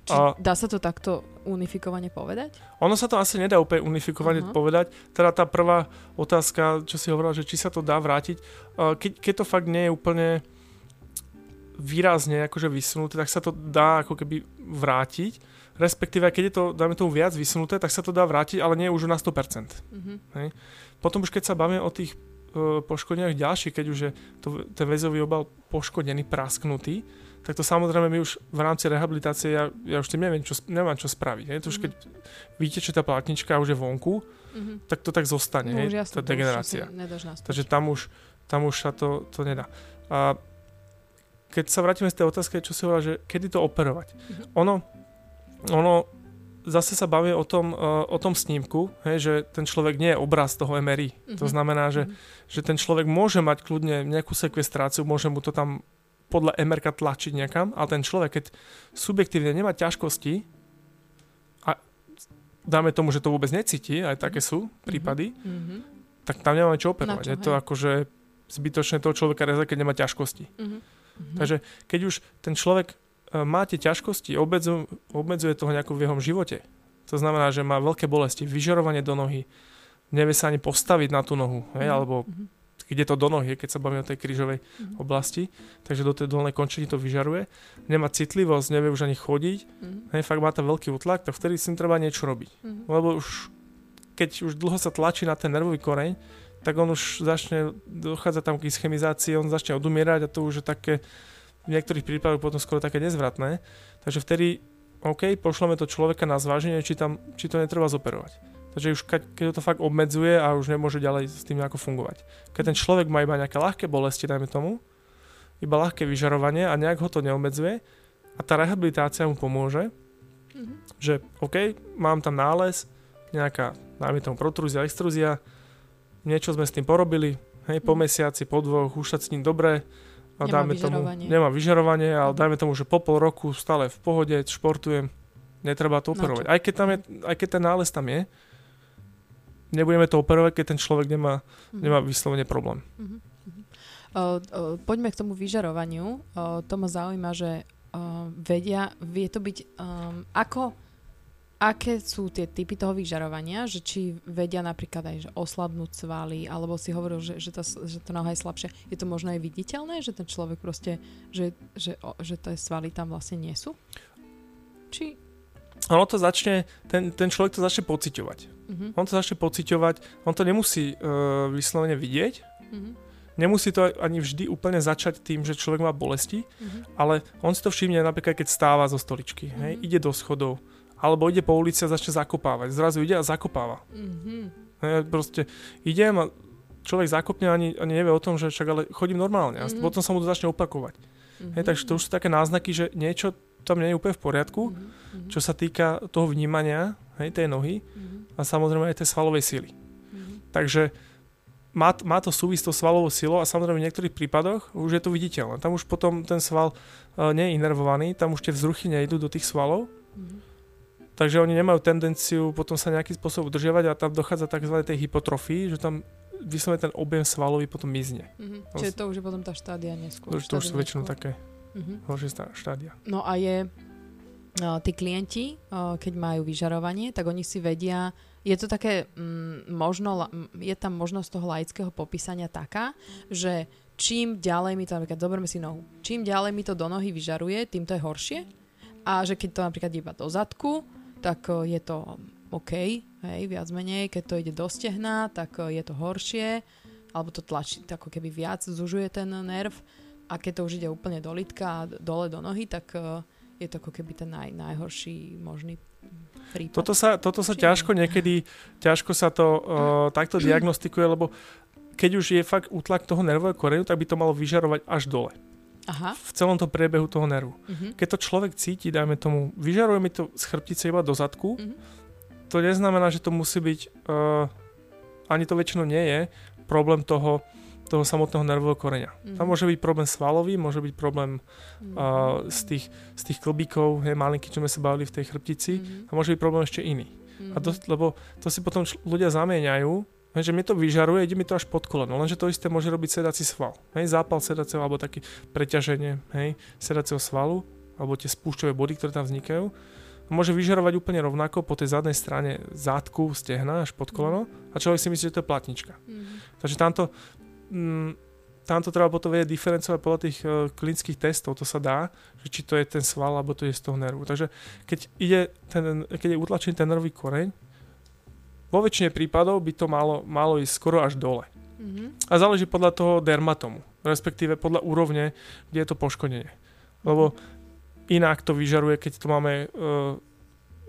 Či A- dá sa to takto unifikovane povedať? ono sa to asi nedá úplne unifikovane Aha. povedať. Teda tá prvá otázka, čo si hovorila, že či sa to dá vrátiť, keď, keď to fakt nie je úplne výrazne akože vysunuté, tak sa to dá ako keby vrátiť. Respektíve, keď je to, dáme tomu viac vysunuté, tak sa to dá vrátiť, ale nie už na 100%. Mhm. Potom už keď sa bavíme o tých e, poškodeniach ďalších, keď už je to, ten väzový obal poškodený, prasknutý, tak to samozrejme my už v rámci rehabilitácie, ja, ja už tým neviem, čo, nemám čo spraviť. Hej. To už keď vyteče tá platnička už je vonku, Mhm. tak to tak zostane, No, hej, už jasné, tá degenerácia. Takže tam už, tam už sa to, to nedá. A keď sa vrátime z tej otázky, čo si hovorila, že kedy to operovať. Mhm. Ono, ono zase sa baví o tom, uh, o tom snímku, hej, že ten človek nie je obraz toho MRI. To Mhm. znamená, že, Mhm. že ten človek môže mať kľudne nejakú sekvestráciu, môže mu to tam podľa MRK tlačiť niekam, ale ten človek, keď subjektívne nemá ťažkosti a dáme tomu, že to vôbec necíti, aj také sú prípady, Mhm. tak tam nemáme čo operovať. Čo, je to akože zbytočné toho človeka rezať, keď nemá ťažkosti. Mhm. Mhm. Takže keď už ten človek e, má tie ťažkosti, obmedzuje, obmedzuje toho nejako v jeho živote, to znamená, že má veľké bolesti, vyžarovanie do nohy, nevie sa ani postaviť na tú nohu, hej, Mhm. alebo Mhm. Ide to do nohy, keď sa bavíme o tej krížovej Mhm. oblasti, takže do tej dolnej končiny to vyžaruje, nemá citlivosť, nevie už ani chodiť, Mhm. hej, fakt má tam veľký útlak, tak vtedy si treba niečo robiť. Mhm. Lebo už, keď už dlho sa tlačí na ten nervový koreň, tak on už začne, dochádza tam k ischemizácii, on začne odumierať a to už je také, v niektorých prípadoch potom skoro také nezvratné. Takže vtedy, OK, pošleme to človeka na zváženie, či, tam, či to netreba zoperovať. Takže už keď, keď to fakt obmedzuje a už nemôže ďalej s tým ako fungovať. Keď ten človek má iba nejaké ľahké bolesti, dajme tomu, iba ľahké vyžarovanie a nejak ho to neobmedzuje a tá rehabilitácia mu pomôže, Mhm. že OK, mám tam nález, nejaká, dajme tomu protrúzia, extrúzia, niečo sme s tým porobili, hej, po Mhm. mesiaci, po dvoch, už sa s ním dobre, a Nemá dáme tomu, vyžarovanie. nemá vyžarovanie, ale Mhm. dajme tomu, že po pol roku stále v pohode, športujem, netreba to operovať. Aj keď, tam je, aj keď ten nález tam je, nebudeme to operovať, keď ten človek nemá, Mhm. nemá vyslovene problém. Mhm, mhm. O, o, poďme k tomu vyžarovaniu. O, to ma zaujíma, že o, vedia, vie to byť, um, ako, aké sú tie typy toho vyžarovania, že či vedia napríklad aj že oslabnúť svaly, alebo si hovoril, že, že, tá, že tá noha je slabšia. Je to možno aj viditeľné, že ten človek proste, že, že, o, že tie svaly tam vlastne nie sú? Či... Ono to začne, ten, ten človek to začne pociťovať. Mhm, On to začne pociťovať, on to nemusí uh, vyslovene vidieť, mhm, Nemusí to ani vždy úplne začať tým, že človek má bolesti, mhm, ale on si to všimne napríklad, keď stáva zo stoličky, hej, Mhm. ide do schodov, alebo ide po ulici a začne zakopávať. Zrazu ide a zakopáva. mhm, Hej, proste idem a človek zakopne ani, ani nevie o tom, že však ale chodím normálne a Mhm. potom sa mu to začne opakovať. mhm, Hej, takže to už sú také náznaky, že niečo tam nie je úplne v poriadku, mhm, mhm, čo sa týka toho vnímania hej, tej nohy mhm, a samozrejme aj tej svalovej síly. mhm. Takže má, má to súvisť s tou svalovou silou a samozrejme v niektorých prípadoch už je to viditeľné. Tam už potom ten sval uh, nie je inervovaný, tam už tie vzruchy nejdú do tých svalov, Mhm. takže oni nemajú tendenciu potom sa nejakým spôsobom udržiavať a tam dochádza tzv. tej hypotrofii, že tam vyslovene ten objem svalový potom mizne. Mhm. Čiže to už je potom tá štádia neskôr. To, už- to už sú väčšinou také Mhm. horšie štádia. No a je, uh, tí klienti, uh, keď majú vyžarovanie, tak oni si vedia, je to také, mm, možno, la- m, je tam možnosť toho laického popísania taká, že čím ďalej mi to, napríklad zoberme si nohu, čím ďalej mi to do nohy vyžaruje, tým to je horšie. A že keď to napríklad iba do zadku, tak uh, je to OK, hej, viac menej. Keď to ide do stehna, tak je to horšie, alebo to tlačí, ako keby viac zužuje ten nerv. A keď to už ide úplne do litka a dole do nohy, tak uh, je to ako keby ten naj, najhorší možný prípad. Toto sa, toto sa Či- ťažko niekedy, ťažko sa to uh, takto diagnostikuje, lebo keď už je fakt útlak toho nervového koreňu, tak by to malo vyžarovať až dole. Aha. V celom tom priebehu toho nervu. Uh-huh. Keď to človek cíti, dajme tomu, vyžaruje mi to z chrbtice iba do zadku, Mhm. to neznamená, že to musí byť, uh, ani to väčšinou nie je, problém toho, toho samotného nervového koreňa. Mm. Tam môže byť problém svalový, môže byť problém mm. uh, z, tých, z tých klbíkov, hej, malinký, čo sme sa bavili v tej chrbtici, mm. a môže byť problém ešte iný. Mm. A to, lebo to si potom č- ľudia zamieňajú, hej, že mi to vyžaruje, ide mi to až pod koleno, lenže to isté môže robiť sedací sval. Hej, zápal sedacieho alebo taký preťaženie hej, sedacieho svalu, alebo tie spúšťové body, ktoré tam vznikajú môže vyžarovať úplne rovnako po tej zadnej strane zádku, stehna až pod koleno a človek si myslí, že to je platnička. Mm. Takže tamto, mm, tamto treba potom vedieť diferencovať podľa tých uh, klinických testov, to sa dá, že či to je ten sval, alebo to je z toho nervu. Takže keď, ide ten, keď je utlačený ten nervový koreň, vo väčšine prípadov by to malo, malo ísť skoro až dole. Mm-hmm. A záleží podľa toho dermatomu, respektíve podľa úrovne, kde je to poškodenie. Lebo inak to vyžaruje, keď to máme, uh,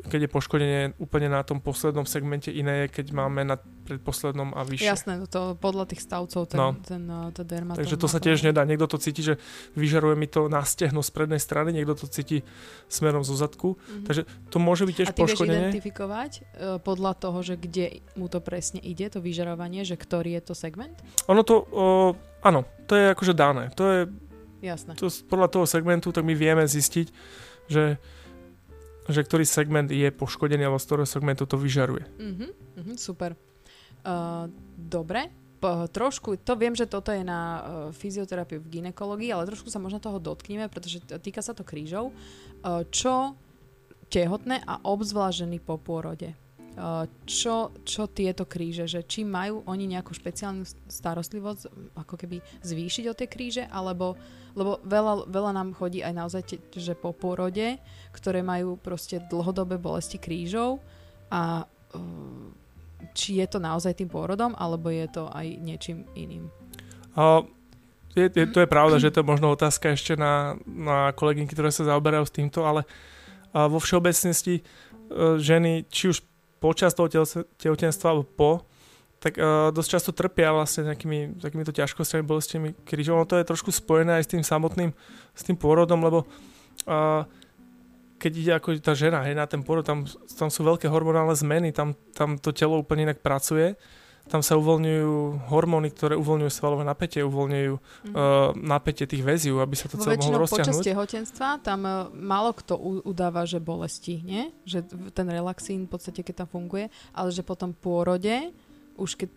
keď je poškodenie úplne na tom poslednom segmente, iné je, keď máme na predposlednom a vyššie. Jasné, to podľa tých stavcov ten, no. ten, ten, eh, ten dermatóm. Takže to sa tiež nedá. Niekto to cíti, že vyžaruje mi to na stehno z prednej strany, niekto to cíti smerom zo zadku. Mm-hmm. Takže to môže byť tiež a ty poškodenie. A identifikovať uh, podľa toho, že kde mu to presne ide, to vyžarovanie, že ktorý je to segment? Ono to, uh, áno, to je akože dané. To je Jasné. To, podľa toho segmentu tak my vieme zistiť, že, že ktorý segment je poškodený alebo z ktorého segmentu to vyžaruje. Uh-huh, uh-huh, super. Uh, dobre, po, trošku, to viem, že toto je na uh, fyzioterapiu v ginekológii, ale trošku sa možno toho dotkneme, pretože týka sa to krížov. Uh, čo tehotné a obzvlážený po pôrode? čo, čo tieto kríže, že či majú oni nejakú špeciálnu starostlivosť, ako keby zvýšiť o tie kríže, alebo, lebo veľa, veľa nám chodí aj naozaj, že po pôrode, ktoré majú proste dlhodobé bolesti krížov a či je to naozaj tým pôrodom, alebo je to aj niečím iným? Uh, je, je, to je pravda, že to je možno otázka ešte na, na kolegynky, ktoré sa zaoberajú s týmto, ale uh, vo všeobecnosti uh, ženy, či už počas toho tehotenstva alebo po, tak uh, dosť často trpia vlastne nejakými takýmito ťažkosťami, bolestiami krížov. No to je trošku spojené aj s tým samotným, s tým pôrodom, lebo uh, keď ide ako tá žena hej, na ten pôrod, tam, tam sú veľké hormonálne zmeny, tam, tam to telo úplne inak pracuje tam sa uvoľňujú hormóny, ktoré uvoľňujú svalové napätie, uvoľňujú mm-hmm. uh, napätie tých väziv, aby sa to celé mohlo rozťahnuť. počas tehotenstva tam uh, málo kto u- udáva, že bolesti, nie? Že ten relaxín v podstate, keď tam funguje, ale že potom pôrode, už keď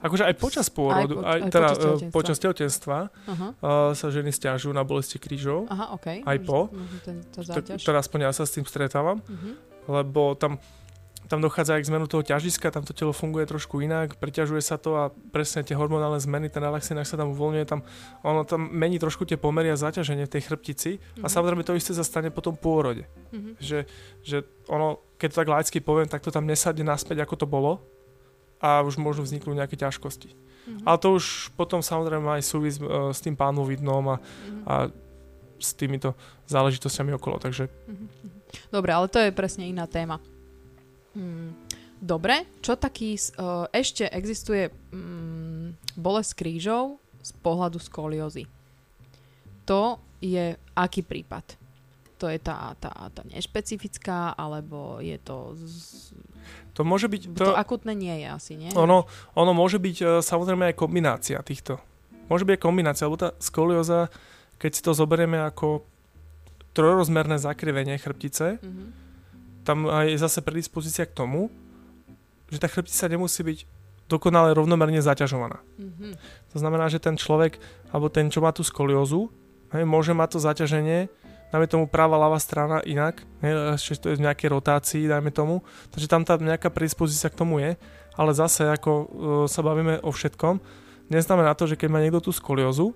Akože aj počas pôrodu, aj, po, aj, aj teda počas e, tehotenstva, uh-huh. uh, sa ženy stiažujú na bolesti krížov. Aha, okay. Aj po. Ten, to teda aspoň ja sa s tým stretávam, uh-huh. lebo tam tam dochádza aj k zmenu toho ťažiska, tam to telo funguje trošku inak, preťažuje sa to a presne tie hormonálne zmeny, ten relaxin, ak sa tam uvoľňuje, tam, ono tam mení trošku tie pomery a zaťaženie v tej chrbtici mm-hmm. a mhm. samozrejme to isté sa stane po tom pôrode. Mm-hmm. Že, že ono, keď to tak laicky poviem, tak to tam nesadne naspäť, ako to bolo a už môžu vzniknúť nejaké ťažkosti. Mm-hmm. Ale to už potom samozrejme aj súvis uh, s tým pánovidnom a, mm-hmm. a s týmito záležitosťami okolo, takže... Mm-hmm. Dobre, ale to je presne iná téma. Hmm. Dobre, čo taký, uh, ešte existuje um, bolesť krížov z pohľadu skoliózy. To je aký prípad? To je tá, tá, tá nešpecifická, alebo je to... Z... To môže byť... To, to akutné nie je asi, nie? Ono, ono môže byť uh, samozrejme aj kombinácia týchto. Môže byť aj kombinácia, lebo tá skolióza, keď si to zoberieme ako trojrozmerné zakrivenie chrbtice, mm-hmm tam je zase predispozícia k tomu, že tá chrbtica nemusí byť dokonale rovnomerne zaťažovaná. Mm-hmm. To znamená, že ten človek, alebo ten, čo má tú skoliózu, hej, môže mať to zaťaženie, dajme tomu práva, ľava strana inak, hej, ešte to je v nejakej rotácii, dajme tomu, takže tam tá nejaká predispozícia k tomu je, ale zase, ako uh, sa bavíme o všetkom, neznamená to, že keď má niekto tú skoliózu,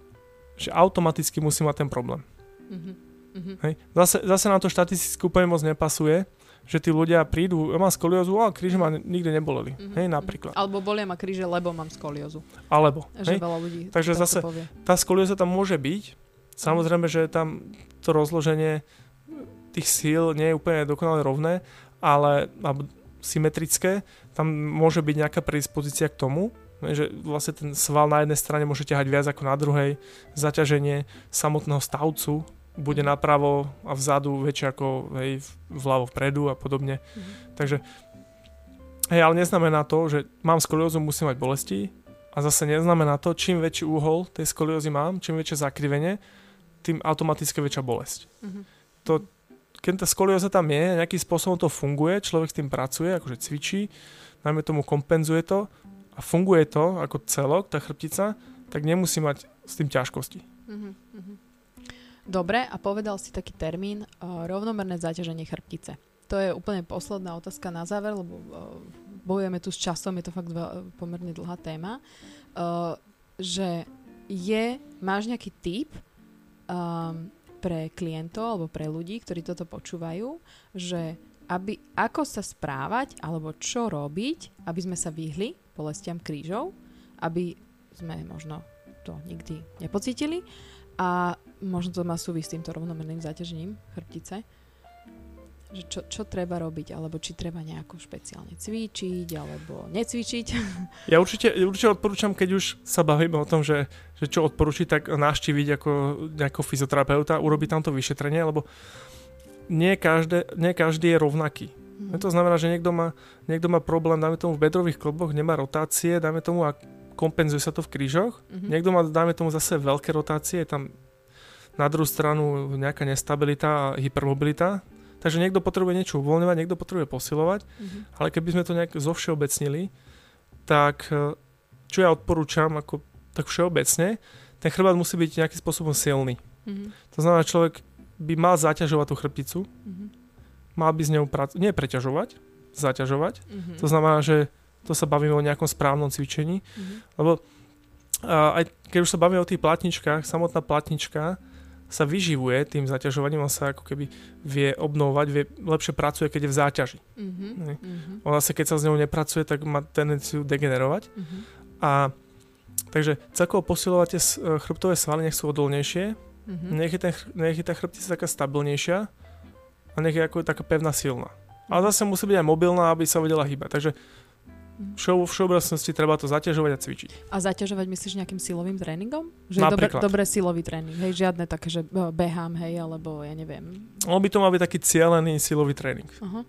že automaticky musí mať ten problém. Mm-hmm. Hej. Zase, zase nám to štatisticky úplne moc nepasuje, že tí ľudia prídu, ja mám skoliózu, a kríže ma nikde neboleli. Mm-hmm. Hej, napríklad. Alebo bolia ma kríže, lebo mám skoliózu. Alebo. Že hej? veľa ľudí Takže zase povie. tá skolióza tam môže byť. Samozrejme, že tam to rozloženie tých síl nie je úplne dokonale rovné, ale alebo symetrické. Tam môže byť nejaká predispozícia k tomu, že vlastne ten sval na jednej strane môže ťahať viac ako na druhej, zaťaženie samotného stavcu bude napravo a vzadu väčšie ako hej, vľavo vpredu a podobne. Mm-hmm. Takže hej, ale neznamená to, že mám skoliózu, musím mať bolesti a A zase neznamená to, čím väčší úhol tej skoliózy mám, čím väčšie zakrivenie, tým automaticky väčšia bolesť. Mm-hmm. To, keď tá skolióza tam je, nejakým spôsobom to funguje, človek s tým pracuje, akože cvičí, najmä tomu kompenzuje to a funguje to ako celok, tá chrbtica, tak nemusí mať s tým ťažkosti. Mm-hmm. Dobre, a povedal si taký termín uh, rovnomerné zaťaženie chrbtice. To je úplne posledná otázka na záver, lebo uh, bojujeme tu s časom, je to fakt veľ, pomerne dlhá téma. Uh, že je, máš nejaký typ um, pre klientov alebo pre ľudí, ktorí toto počúvajú, že aby, ako sa správať alebo čo robiť, aby sme sa vyhli bolestiam krížov, aby sme možno to nikdy nepocítili a možno to má súvisť s týmto rovnomerným zaťažením chrbtice že čo, čo treba robiť, alebo či treba nejako špeciálne cvičiť, alebo necvičiť. Ja určite, určite odporúčam, keď už sa bavíme o tom, že, že čo odporúčiť, tak navštíviť ako nejakého fyzioterapeuta, urobiť tamto vyšetrenie, lebo nie, každé, nie každý je rovnaký. Mm. To znamená, že niekto má, niekto má problém, dáme tomu v bedrových kloboch, nemá rotácie, dáme tomu a kompenzuje sa to v krížoch. Mm-hmm. Niekto má, dáme tomu zase veľké rotácie, je tam na druhú stranu nejaká nestabilita a hypermobilita, Takže niekto potrebuje niečo uvoľňovať, niekto potrebuje posilovať, mm-hmm. ale keby sme to nejak zovšeobecnili, tak e, čo ja odporúčam ako tak všeobecne, ten chrbát musí byť nejakým spôsobom silný. Mm-hmm. To znamená, človek by mal zaťažovať tú chrbticu, mm-hmm. mal by z ňou pracovať, nie preťažovať, zaťažovať. Mm-hmm. To znamená, že to sa bavíme o nejakom správnom cvičení, mm-hmm. lebo a aj keď už sa bavíme o tých platničkách, samotná platnička sa vyživuje tým zaťažovaním, on sa ako keby vie obnovovať, vie, lepšie pracuje, keď je v záťaži. Mm-hmm. Mm-hmm. On zase, keď sa s ňou nepracuje, tak má tendenciu degenerovať. Mm-hmm. A takže celkovo posilovať tie chrbtové svaly, nech sú odolnejšie, mm-hmm. nech, je ten, nech je tá chrbtica taká stabilnejšia a nech je ako taká pevná, silná. Ale zase musí byť aj mobilná, aby sa vedela hýbať. Takže Všo, všeobecnosti treba to zaťažovať a cvičiť. A zaťažovať myslíš nejakým silovým tréningom? Že Napríklad. je dobre silový tréning, hej? Žiadne také, že e, behám, hej, alebo ja neviem. On by to mal byť taký cieľený silový tréning. Aha.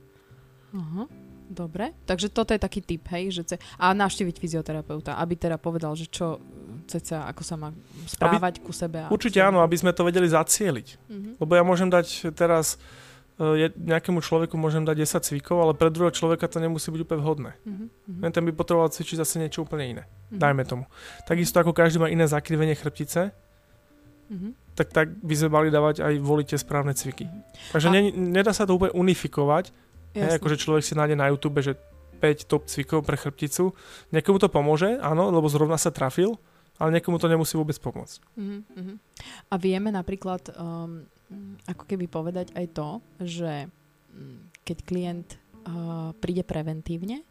Aha. Dobre, takže toto je taký typ, hej, že ce... a navštíviť fyzioterapeuta, aby teda povedal, že čo ceca, ako sa má správať aby, ku sebe. A určite áno, aby sme to vedeli zacieliť. Uh-huh. Lebo ja môžem dať teraz je, nejakému človeku môžem dať 10 cvikov, ale pre druhého človeka to nemusí byť úplne vhodné. Mm-hmm. Ten by potreboval cvičiť zase niečo úplne iné. Mm-hmm. Dajme tomu. Takisto ako každý má iné zakrivenie chrbtice, mm-hmm. tak, tak by sme mali dávať aj volite správne cviky. Mm-hmm. Takže A... ne, nedá sa to úplne unifikovať. Ne, akože človek si nájde na YouTube, že 5 top cvikov pre chrbticu. Niekomu to pomôže, áno, lebo zrovna sa trafil, ale niekomu to nemusí vôbec pomôcť. Mm-hmm. A vieme napríklad um, ako keby povedať aj to, že mm, keď klient uh, príde preventívne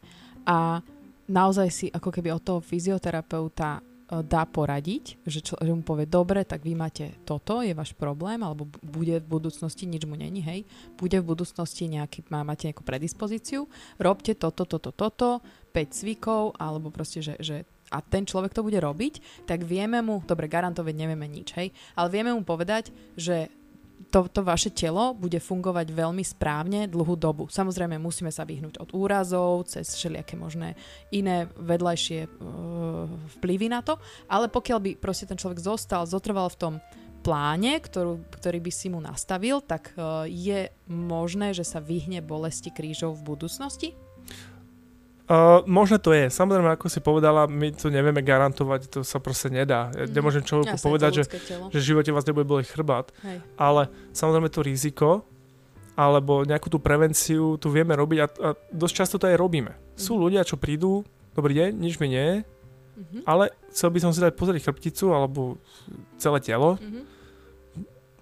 a naozaj si ako keby od toho fyzioterapeuta uh, dá poradiť, že, čo, že mu povie, dobre, tak vy máte toto, je váš problém, alebo bude v budúcnosti, nič mu není, hej, bude v budúcnosti nejaký, má, máte nejakú predispozíciu, robte toto, toto, toto, 5 cvikov, alebo proste, že, že a ten človek to bude robiť, tak vieme mu, dobre, garantovať nevieme nič, hej, ale vieme mu povedať, že to, to vaše telo bude fungovať veľmi správne dlhú dobu. Samozrejme, musíme sa vyhnúť od úrazov, cez všelijaké možné iné vedľajšie uh, vplyvy na to, ale pokiaľ by proste ten človek zostal, zotrval v tom pláne, ktorú, ktorý by si mu nastavil, tak uh, je možné, že sa vyhne bolesti krížov v budúcnosti? Uh, možno to je. Samozrejme, ako si povedala, my to nevieme garantovať, to sa proste nedá. Ja mm. nemôžem človeku Jasne, povedať, že, že v živote vás nebude boleť chrbát. Hej. Ale samozrejme to riziko, alebo nejakú tú prevenciu tu vieme robiť a, a dosť často to aj robíme. Mm. Sú ľudia, čo prídu, dobrý deň, nič mi nie je, mm-hmm. ale chcel by som si dať pozrieť chrbticu alebo celé telo. Mm-hmm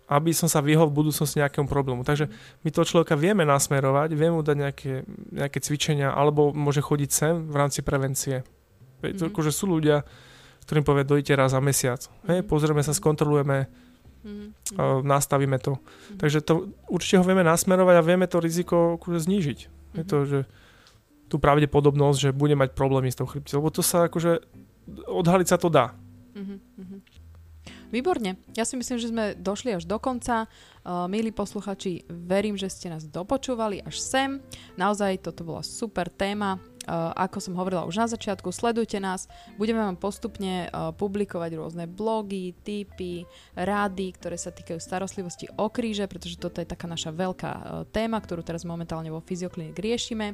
aby som sa vyhol v budúcnosti nejakému problému. Takže my toho človeka vieme nasmerovať, vieme mu dať nejaké, nejaké cvičenia, alebo môže chodiť sem v rámci prevencie. Mm-hmm. Akože sú ľudia, ktorým povie, dojte raz za mesiac. Hej, pozrieme sa, skontrolujeme, mm-hmm. uh, nastavíme to. Mm-hmm. Takže to, určite ho vieme nasmerovať a vieme to riziko akože znížiť. Mm-hmm. Je to, že tú pravdepodobnosť, že bude mať problémy s tou chrbticou. Lebo to sa akože, odhaliť sa to dá. Mm-hmm. Výborne. Ja si myslím, že sme došli až do konca. Uh, milí posluchači, verím, že ste nás dopočúvali až sem. Naozaj toto bola super téma ako som hovorila už na začiatku, sledujte nás, budeme vám postupne uh, publikovať rôzne blogy, tipy, rády, ktoré sa týkajú starostlivosti o kríže, pretože toto je taká naša veľká uh, téma, ktorú teraz momentálne vo Fyzioklinik riešime.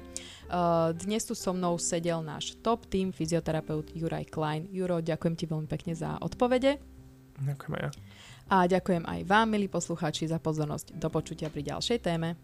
Uh, dnes tu so mnou sedel náš top tým fyzioterapeut Juraj Klein. Juro, ďakujem ti veľmi pekne za odpovede. Ďakujem aj ja. A ďakujem aj vám, milí poslucháči, za pozornosť. Do počutia pri ďalšej téme.